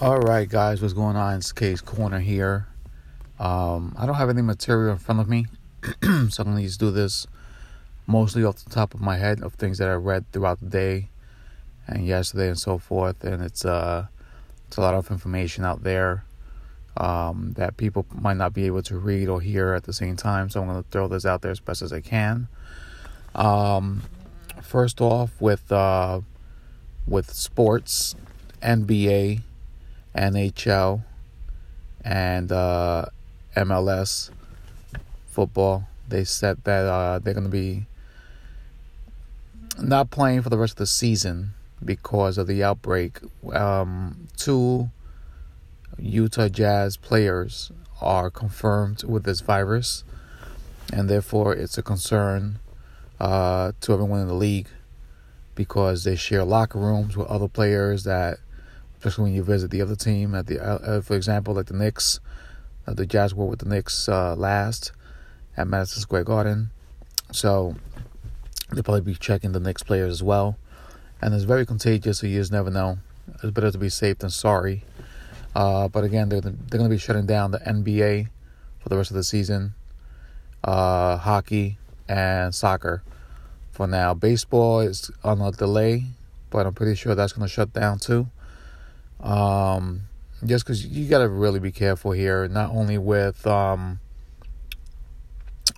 All right, guys, what's going on? It's Kay's Corner here. Um, I don't have any material in front of me, so I'm to just do this mostly off the top of my head of things that I read throughout the day and yesterday and so forth. And it's uh, it's a lot of information out there um, that people might not be able to read or hear at the same time. So I'm to throw this out there as best as I can. Um, first off, with uh, with sports, NBA NHL, and uh, MLS football. They said that uh, they're going to be not playing for the rest of the season because of the outbreak. Um, two Utah Jazz players are confirmed with this virus, and therefore it's a concern uh, to everyone in the league because they share locker rooms with other players that especially when you visit the other team. At the, uh, uh, for example, like the Knicks, uh, the Jazz were with the Knicks uh, last at Madison Square Garden, so they'll probably be checking the Knicks players as well. And it's very contagious, so you just never know. It's better to be safe than sorry. Uh, but again, they're they're going to be shutting down the NBA for the rest of the season, uh, hockey and soccer for now. Baseball is on a delay, but I'm pretty sure that's going to shut down too. Um, just because you got to really be careful here, not only with um,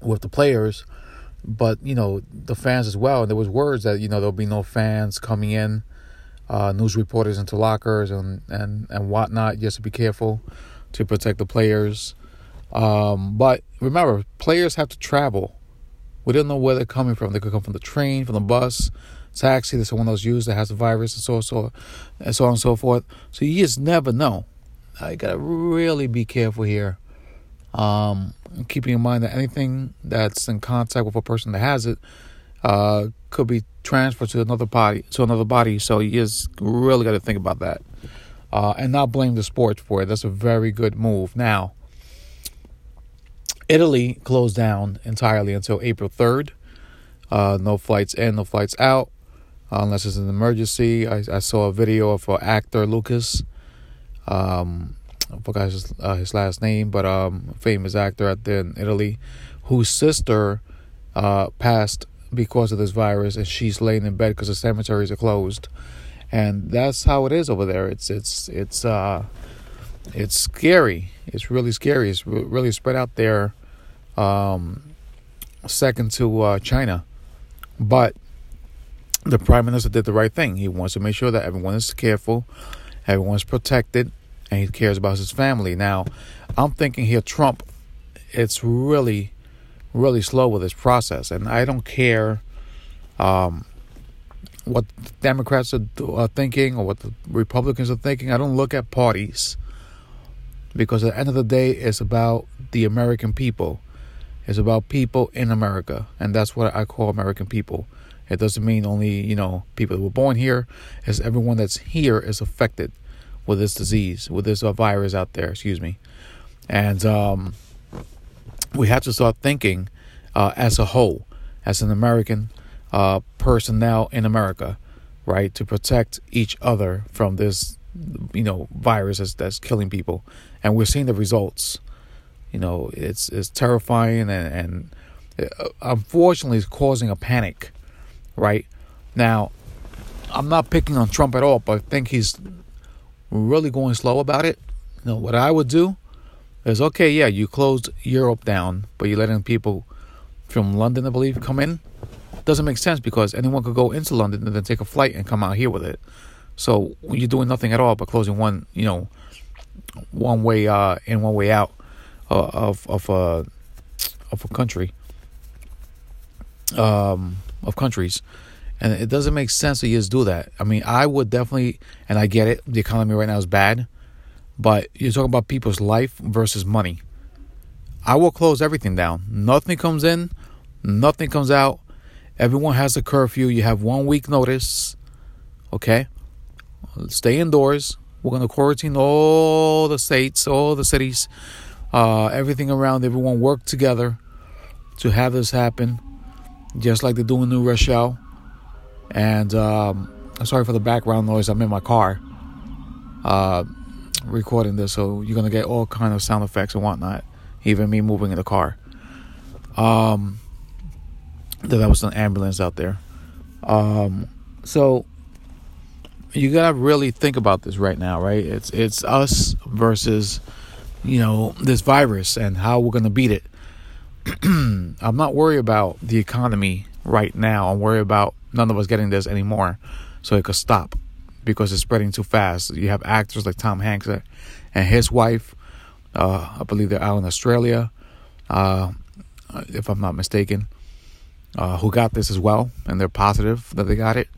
with the players, but you know the fans as well. And there was words that you know there'll be no fans coming in, uh, news reporters into lockers and and and whatnot. Just to be careful to protect the players. Um, but remember, players have to travel. We don't know where they're coming from. They could come from the train, from the bus, taxi that's one of those used that has a virus and so so and so on and so forth. So you just never know. I gotta really be careful here. Um, keeping in mind that anything that's in contact with a person that has it uh, could be transferred to another body to another body. So you just really got to think about that, uh, and not blame the sports for it. That's a very good move. Now, Italy closed down entirely until April third. Uh, no flights in, no flights out unless it's an emergency. I, I saw a video of an actor Lucas. Um, I forgot his, uh, his last name, but um, famous actor out there in Italy, whose sister uh, passed because of this virus, and she's laying in bed because the cemeteries are closed, and that's how it is over there. It's it's it's uh, it's scary. It's really scary. It's really spread out there, um, second to uh, China, but the prime minister did the right thing. He wants to make sure that everyone is careful, everyone's protected, and he cares about his family. Now, I'm thinking here, Trump, it's really, really slow with this process, and I don't care um, what Democrats are, are thinking or what the Republicans are thinking. I don't look at parties because at the end of the day, it's about the American people. It's about people in America, and that's what I call American people. It doesn't mean only, you know, people that were born here. It's everyone that's here is affected with this disease, with this uh, virus out there, excuse me. And um, we have to start thinking uh, as a whole, as an American uh, person now in America, right, to protect each other from this, you know, virus that's, that's killing people. And we're seeing the results. You know, it's it's terrifying and, and uh, unfortunately, it's causing a panic right? Now, I'm not picking on Trump at all, but I think he's really going slow about it. You know, what I would do is okay, yeah, you closed Europe down, but you're letting people from London, I believe, come in. Doesn't make sense because anyone could go into London and then take a flight and come out here with it. So you're doing nothing at all but closing one, you know, one way uh, in, one way out uh, of of a uh, of a country. Um, of countries. And it doesn't make sense to just do that. I mean, I would definitely, and I get it, the economy right now is bad, but you're talking about people's life versus money. I will close everything down. Nothing comes in, nothing comes out. Everyone has a curfew. You have one week notice. Okay? Stay indoors. We're going to quarantine all the states, all the cities, uh, everything around. Everyone work together to have this happen just like they do in New Rochelle. And um, I'm sorry for the background noise. I'm in my car. Uh, recording this, so you're gonna get all kind of sound effects and whatnot. Even me moving in the car. Um, that was an ambulance out there. Um, so you gotta really think about this right now, right? It's it's us versus you know this virus and how we're gonna beat it. I'm not worried about the economy right now. I'm worried about none of us getting this anymore, so it could stop because it's spreading too fast. You have actors like Tom Hanks and his wife. Uh, I believe they're out in Australia, uh, if I'm not mistaken, uh, who got this as well, and they're positive that they got it.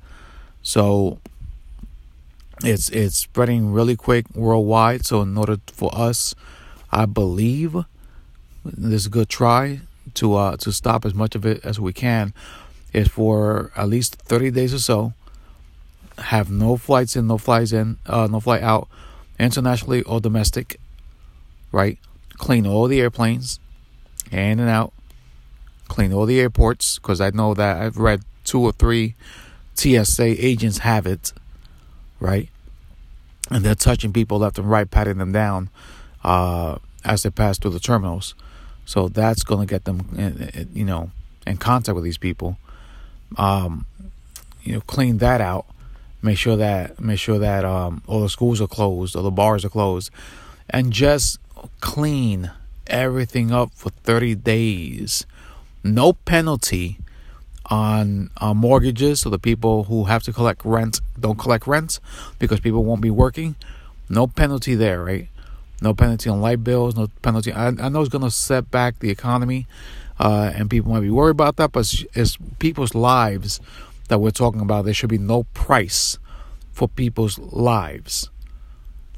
So it's it's spreading really quick worldwide. So in order for us, I believe this is a good try to uh, to stop as much of it as we can. Is for at least 30 days or so have no flights in, no flights in, uh, no flight out, internationally or domestic, right? Clean all the airplanes, in and out. Clean all the airports because I know that I've read two or three TSA agents have it, right? And they're touching people left and right, patting them down uh, as they pass through the terminals. So that's going to get them, in, in, you know, in contact with these people. Um, you know, clean that out make sure that make sure that um, all the schools are closed, all the bars are closed, and just clean everything up for 30 days. No penalty on uh, mortgages, so the people who have to collect rent don't collect rent because people won't be working. No penalty there, right? No penalty on light bills. No penalty. I, I know it's going to set back the economy, uh, and people might be worried about that, but it's, it's people's lives that we're talking about, there should be no price for people's lives,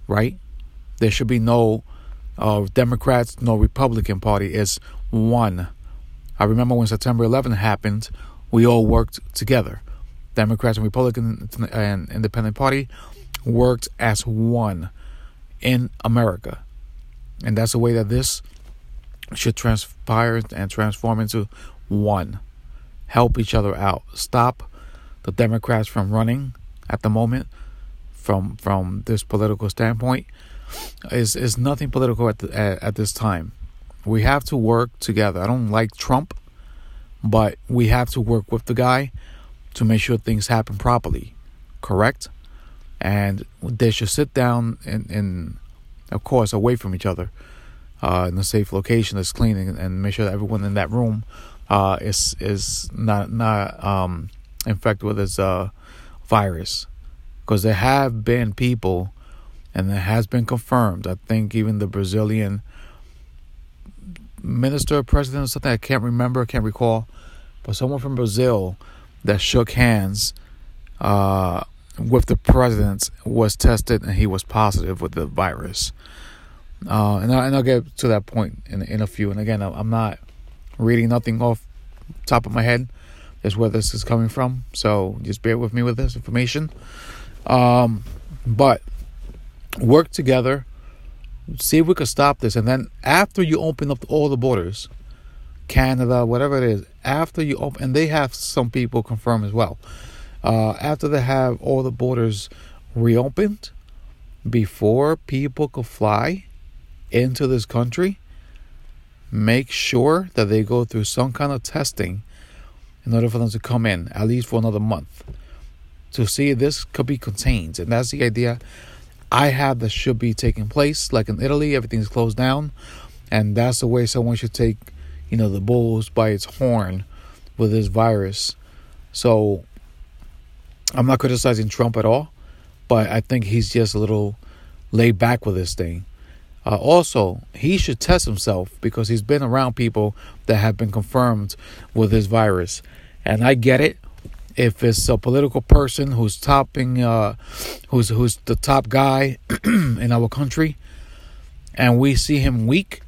right? There should be no uh, Democrats, no Republican Party. It's one. I remember when September 11 happened, we all worked together. Democrats and Republican and Independent Party worked as one in America. And that's the way that this should transpire and transform into one. Help each other out. Stop the Democrats from running at the moment from from this political standpoint is is nothing political at, the, at at this time. We have to work together. I don't like Trump, but we have to work with the guy to make sure things happen properly. Correct? And they should sit down and, of course, away from each other uh, in a safe location that's clean and, and make sure that everyone in that room uh, is is not not um, infected with this uh, virus. Because there have been people, and it has been confirmed. I think even the Brazilian minister, president, or something, I can't remember, can't recall, but someone from Brazil that shook hands uh, with the president was tested and he was positive with the virus. Uh, and, I, and I'll get to that point in, in a few. And again, I'm not reading nothing off top of my head is where this is coming from. So just bear with me with this information. Um, but work together, see if we can stop this. And then after you open up all the borders, Canada, whatever it is, after you open, and they have some people confirm as well. Uh, after they have all the borders reopened, before people could fly into this country, make sure that they go through some kind of testing in order for them to come in at least for another month to see if this could be contained. And that's the idea I have that should be taking place. Like in Italy, everything's closed down, and that's the way someone should take, you know, the bulls by its horn with this virus. So I'm not criticizing Trump at all, but I think he's just a little laid back with this thing. Uh, also, he should test himself because he's been around people that have been confirmed with this virus. And I get it. If it's a political person who's topping, uh, who's who's the top guy in our country, and we see him weak,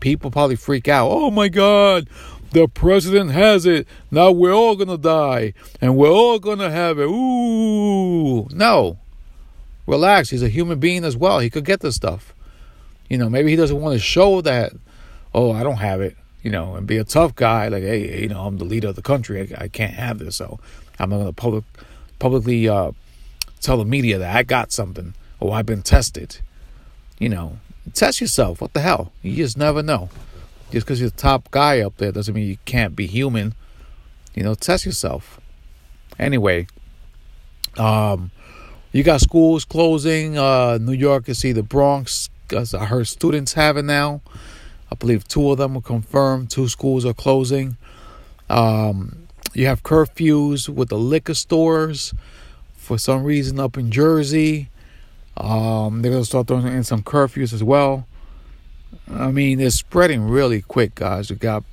people probably freak out. Oh my God, the president has it. Now we're all gonna die, and we're all gonna have it. Ooh, no, relax. He's a human being as well. He could get this stuff. You know, maybe he doesn't want to show that, oh, I don't have it, you know, and be a tough guy, like, hey, you know, I'm the leader of the country. I, I can't have this. So I'm going to public, publicly uh, tell the media that I got something or I've been tested. you know, test yourself. What the hell? You just never know. Just because you're the top guy up there doesn't mean you can't be human. You know, test yourself. Anyway, um, you got schools closing. Uh, New York, you see the Bronx. I heard students have it now. I believe two of them are confirmed. Two schools are closing. Um, you have curfews with the liquor stores for some reason up in Jersey. Um, they're going to start throwing in some curfews as well. I mean, it's spreading really quick, guys. You got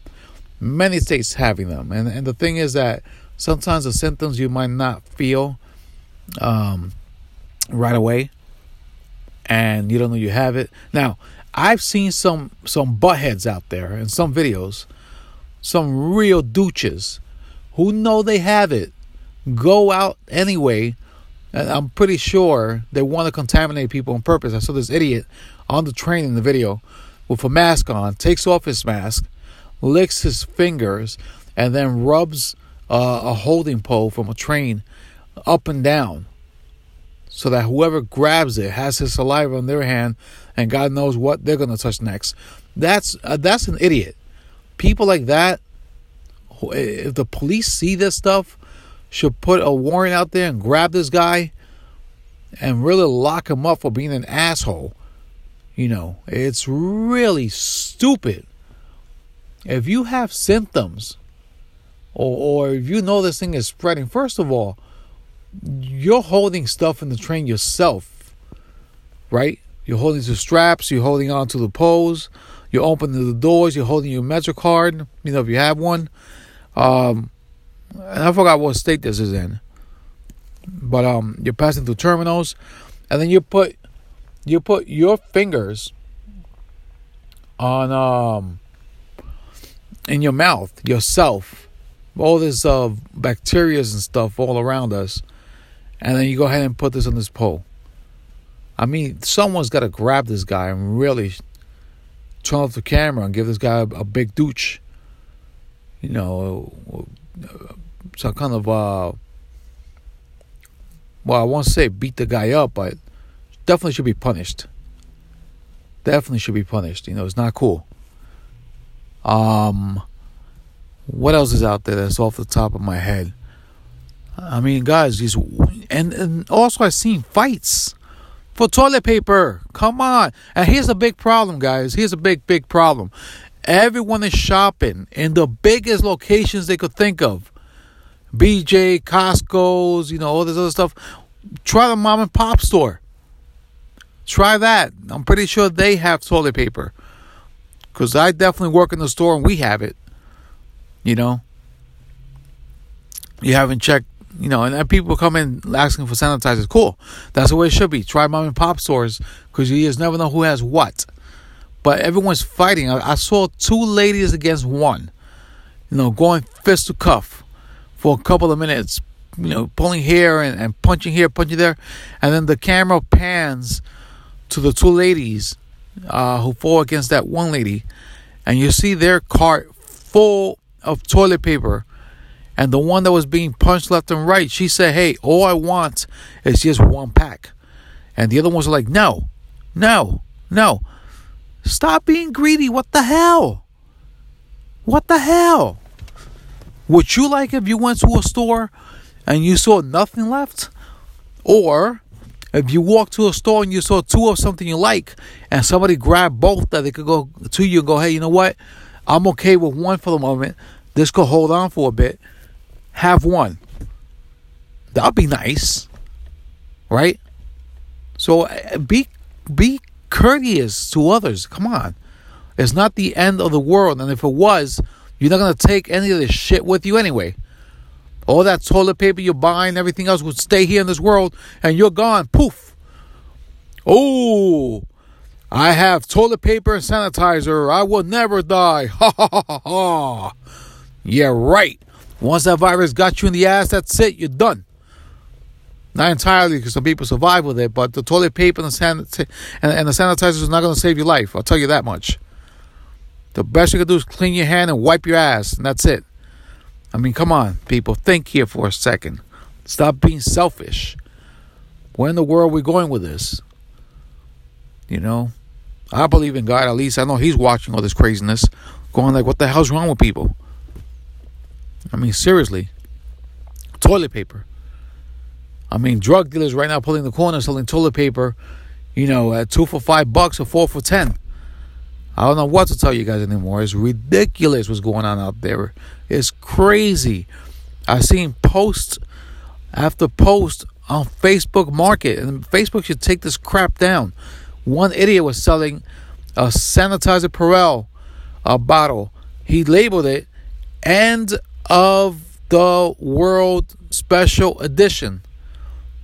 many states having them. And, and the thing is that sometimes the symptoms you might not feel um, right away and you don't know you have it. Now, I've seen some some buttheads out there in some videos, some real douches who know they have it, go out anyway, and I'm pretty sure they want to contaminate people on purpose. I saw this idiot on the train in the video with a mask on, takes off his mask, licks his fingers, and then rubs uh, a holding pole from a train up and down so that whoever grabs it has his saliva in their hand and God knows what they're going to touch next. That's uh, that's an idiot. People like that if the police see this stuff should put a warrant out there and grab this guy and really lock him up for being an asshole. You know, it's really stupid. If you have symptoms or, or if you know this thing is spreading, first of all, you're holding stuff in the train yourself, right? You're holding the straps, you're holding on to the poles, you're opening the doors, you're holding your Metro card, you know, if you have one. Um, and I forgot what state this is in. But um, you're passing through terminals, and then you put you put your fingers on um in your mouth yourself all this uh bacterias and stuff all around us and then you go ahead and put this on this pole. I mean, someone's got to grab this guy and really turn off the camera and give this guy a, a big douche. You know, some kind of uh, well, I won't say beat the guy up, but definitely should be punished. Definitely should be punished. You know, it's not cool. Um, what else is out there that's off the top of my head? I mean, guys, these and and also I've seen fights for toilet paper. Come on. And here's a big problem, guys. Here's a big, big problem. Everyone is shopping in the biggest locations they could think of. BJ, Costco's, you know, all this other stuff. Try the mom and pop store. Try that. I'm pretty sure they have toilet paper. Because I definitely work in the store and we have it. You know? You haven't checked you know, and, people come in asking for sanitizers. Cool, that's the way it should be. Try mom and pop stores because you just never know who has what. But everyone's fighting. I, I saw two ladies against one. You know, going fist to cuff for a couple of minutes. You know, pulling here and, and punching here, punching there, and then the camera pans to the two ladies uh, who fought against that one lady, and you see their cart full of toilet paper and the one that was being punched left and right, she said, Hey, all I want is just one pack. And the other ones are like, No, no, no. Stop being greedy. What the hell? What the hell? Would you like if you went to a store and you saw nothing left? Or if you walk to a store and you saw two of something you like and somebody grabbed both that they could go to you and go, hey, you know what? I'm okay with one for the moment. This could hold on for a bit have one. That'd be nice, right? So uh, be be courteous to others. Come on, it's not the end of the world, and if it was, you're not gonna take any of this shit with you anyway. All that toilet paper you're buying, everything else would stay here in this world, and you're gone. Poof. Oh, I have toilet paper and sanitizer. I will never die. Ha ha ha ha ha. Yeah, right. Once that virus got you in the ass, that's it. You're done. Not entirely, because some people survive with it, but the toilet paper and the, sanit- and, and the sanitizer is not going to save your life. I'll tell you that much. The best you can do is clean your hand and wipe your ass, and that's it. I mean, come on, people. Think here for a second. Stop being selfish. Where in the world are we going with this? You know, I believe in God. At least I know He's watching all this craziness, going like, "What the hell's wrong with people?" I mean, seriously. Toilet paper. I mean, drug dealers right now pulling the corner selling toilet paper, you know, at two for five bucks or four for ten. I don't know what to tell you guys anymore. It's ridiculous what's going on out there. It's crazy. I've seen posts after post on Facebook Market, and Facebook should take this crap down. One idiot was selling a sanitizer Purell a bottle. He labeled it "End of the World Special Edition."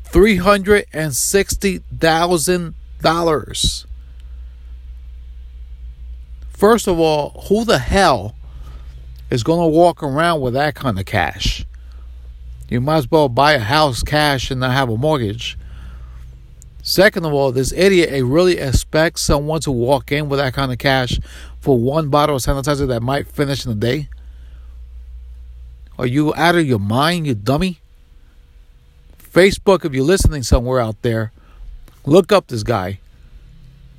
Three hundred and sixty thousand dollars. First of all, who the hell is going to walk around with that kind of cash? You might as well buy a house cash and not have a mortgage. Second of all, this idiot really expects someone to walk in with that kind of cash for one bottle of sanitizer that might finish in a day. Are you out of your mind, you dummy? Facebook, if you're listening somewhere out there, look up this guy.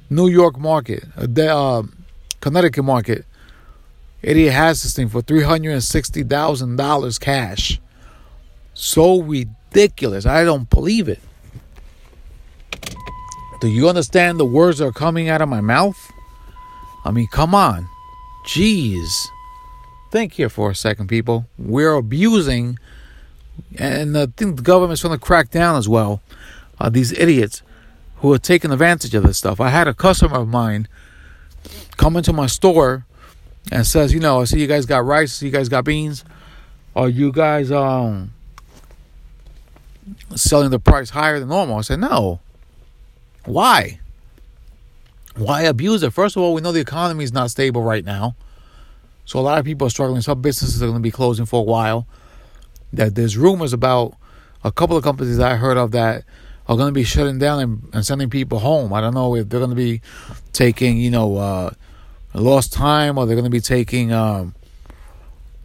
New York market, uh, um, Connecticut market. Idiot has this thing for three hundred and sixty thousand dollars cash. So ridiculous. I don't believe it. Do you understand the words that are coming out of my mouth? I mean, come on. Jeez. Think here for a second, people. We're abusing, and I think the government's going to crack down as well. Uh, these idiots who are taking advantage of this stuff. I had a customer of mine come into my store and says, you know, I see you guys got rice, see you guys got beans. Are you guys um selling the price higher than normal? I said, no. Why? Why abuse it? First of all, we know the economy is not stable right now. So a lot of people are struggling. Some businesses are going to be closing for a while. That there's rumors about a couple of companies I heard of that are going to be shutting down and, and sending people home. I don't know if they're going to be taking, you know, uh, lost time or they're going to be taking um,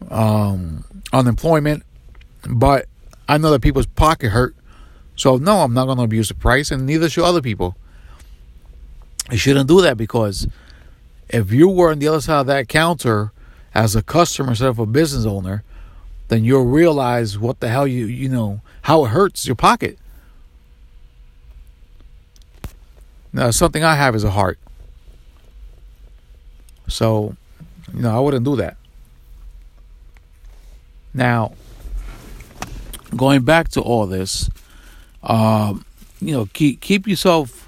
um, unemployment. But I know that people's pocket hurt. So, no, I'm not going to abuse the price, and neither should other people. You shouldn't do that because if you were on the other side of that counter as a customer instead of a business owner, then you'll realize what the hell you, you know, how it hurts your pocket. Now, something I have is a heart. So, you know, I wouldn't do that. Now, going back to all this, um, you know, keep keep yourself.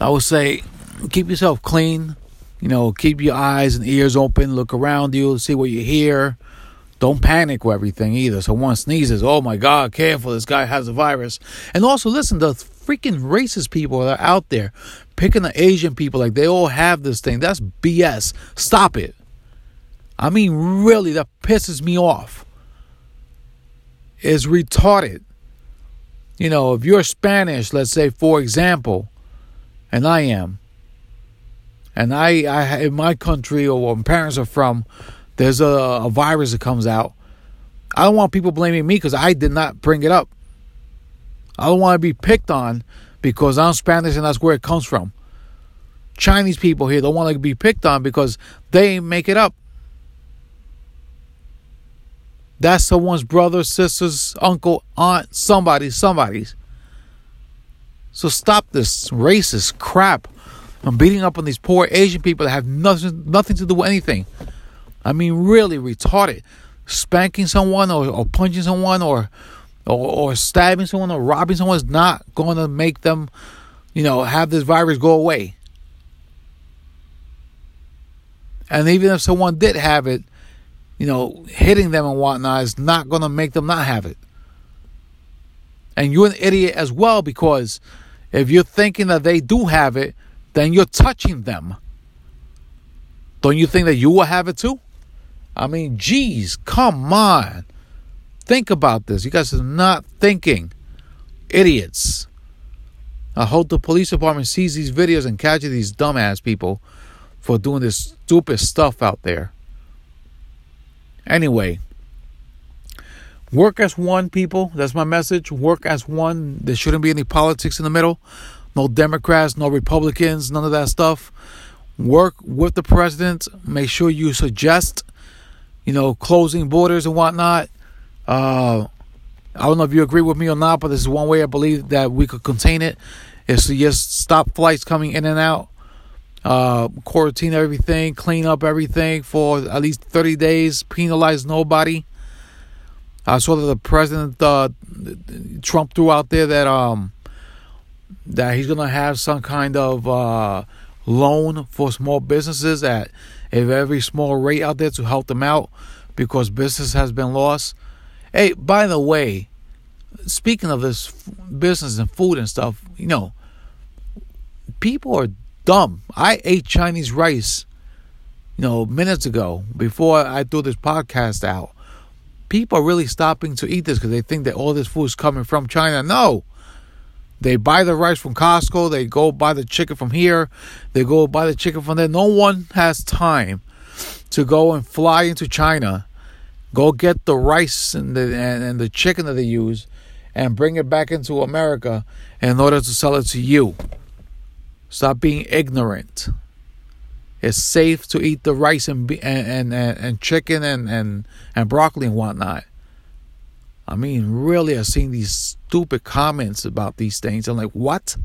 I would say, keep yourself clean. You know, keep your eyes and ears open. Look around you, see what you hear. Don't panic with everything either. So one sneezes, oh my God, careful! This guy has a virus. And also, listen, the freaking racist people that are out there picking the Asian people like they all have this thing. That's BS. Stop it. I mean, really, that pisses me off. Is retarded. You know, if you're Spanish, let's say, for example, and I am, and I, I in my country or where my parents are from, there's a, a virus that comes out. I don't want people blaming me because I did not bring it up. I don't want to be picked on because I'm Spanish and that's where it comes from. Chinese people here don't want to be picked on because they make it up. That's someone's brother, sister's uncle, aunt, somebody, somebody's. So stop this racist crap. I'm beating up on these poor Asian people that have nothing nothing to do with anything. I mean, really retarded. Spanking someone or, or punching someone or, or or stabbing someone or robbing someone is not going to make them, you know, have this virus go away. And even if someone did have it, you know, hitting them and whatnot is not going to make them not have it. And you're an idiot as well because if you're thinking that they do have it, then you're touching them. Don't you think that you will have it too? I mean, geez, come on. Think about this. You guys are not thinking. Idiots. I hope the police department sees these videos and catches these dumbass people for doing this stupid stuff out there. Anyway, work as one, people. That's my message. Work as one. There shouldn't be any politics in the middle. no Democrats, no Republicans, none of that stuff. Work with the president. Make sure you suggest, you know, closing borders and whatnot. Uh, I don't know if you agree with me or not, but this is one way I believe that we could contain it is to just stop flights coming in and out, uh, quarantine everything, clean up everything for at least 30 days, penalize nobody. I saw that the president uh, Trump threw out there that um that he's gonna have some kind of uh, loan for small businesses at a very small rate out there to help them out because business has been lost. Hey, by the way, speaking of this business and food and stuff, you know, people are dumb. I ate Chinese rice, you know, minutes ago before I threw this podcast out. People are really stopping to eat this because they think that all this food is coming from China. No. They buy the rice from Costco. They go buy the chicken from here. They go buy the chicken from there. No one has time to go and fly into China, go get the rice and the and, and the chicken that they use, and bring it back into America in order to sell it to you. Stop being ignorant. It's safe to eat the rice and and and, and chicken and, and and broccoli and whatnot. I mean, really, I've seen these stupid comments about these things. I'm like, what?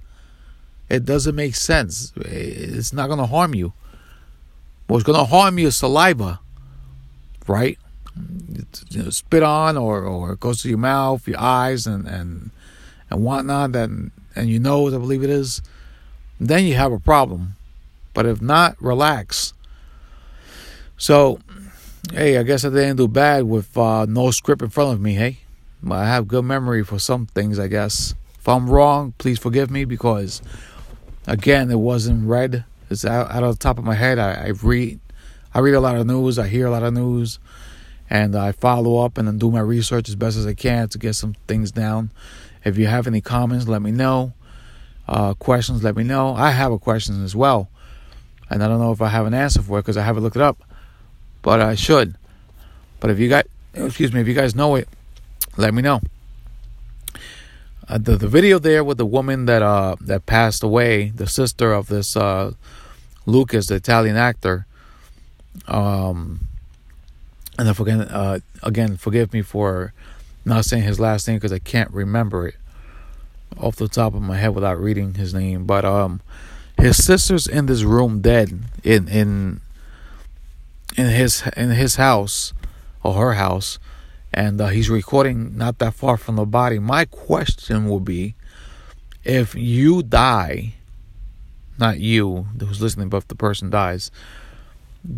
It doesn't make sense. It's not going to harm you. What's going to harm you is saliva, right? You know, spit on or, or it goes to your mouth, your eyes, and, and, and whatnot, and, and you know, what I believe it is then you have a problem. But if not, relax. So, hey, I guess I didn't do bad with uh, no script in front of me, hey? I have good memory for some things, I guess. If I'm wrong, please forgive me because, again, it wasn't read. It's out, out of the top of my head. I, I read, I read a lot of news. I hear a lot of news, and I follow up and then do my research as best as I can to get some things down. If you have any comments, let me know uh, questions, let me know. I have a question as well, and I don't know if I have an answer for it because I haven't looked it up, but I should. But if you got, excuse me, if you guys know it, let me know. Uh, the the video there with the woman that uh that passed away, the sister of this uh Lucas, the Italian actor. Um, and then again, uh, again, forgive me for not saying his last name because I can't remember it off the top of my head without reading his name, but um, his sister's in this room dead in in in his in his house or her house, and uh, he's recording not that far from the body. My question would be, if you die, not you who's listening, but if the person dies,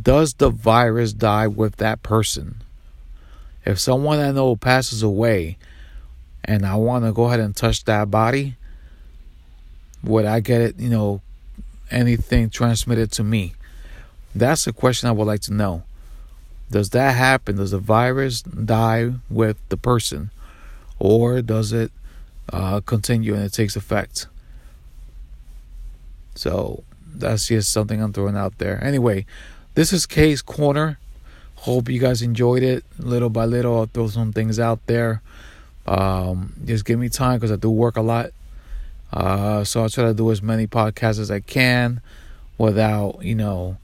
does the virus die with that person? If someone I know passes away and I want to go ahead and touch that body, would I get it, you know, anything transmitted to me? That's a question I would like to know. Does that happen? Does the virus die with the person? Or does it uh, continue and it takes effect? So that's just something I'm throwing out there. Anyway, this is Kay's Corner. Hope you guys enjoyed it. Little by little, I'll throw some things out there. Um, just give me time because I do work a lot. Uh, so I'll try to do as many podcasts as I can without, you know,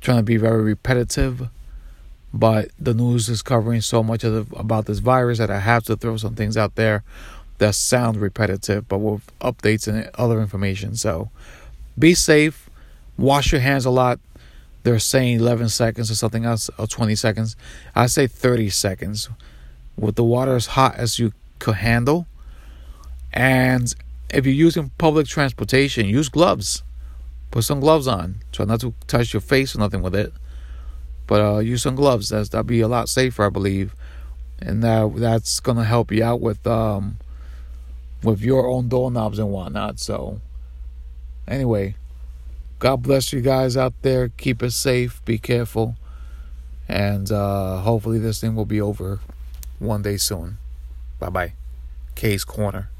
trying to be very repetitive. But the news is covering so much of the, about this virus that I have to throw some things out there that sound repetitive, but with updates and other information. So be safe. Wash your hands a lot. They're saying 11 seconds or something else, or 20 seconds. I say 30 seconds with the water as hot as you could handle. And if you're using public transportation, use gloves. Put some gloves on. Try not to touch your face or nothing with it. But uh, use some gloves. That's that'd be a lot safer, I believe. And that that's gonna help you out with um with your own doorknobs and whatnot. So anyway, God bless you guys out there. Keep it safe. Be careful. And uh, hopefully this thing will be over one day soon. Bye bye. Kay's Corner.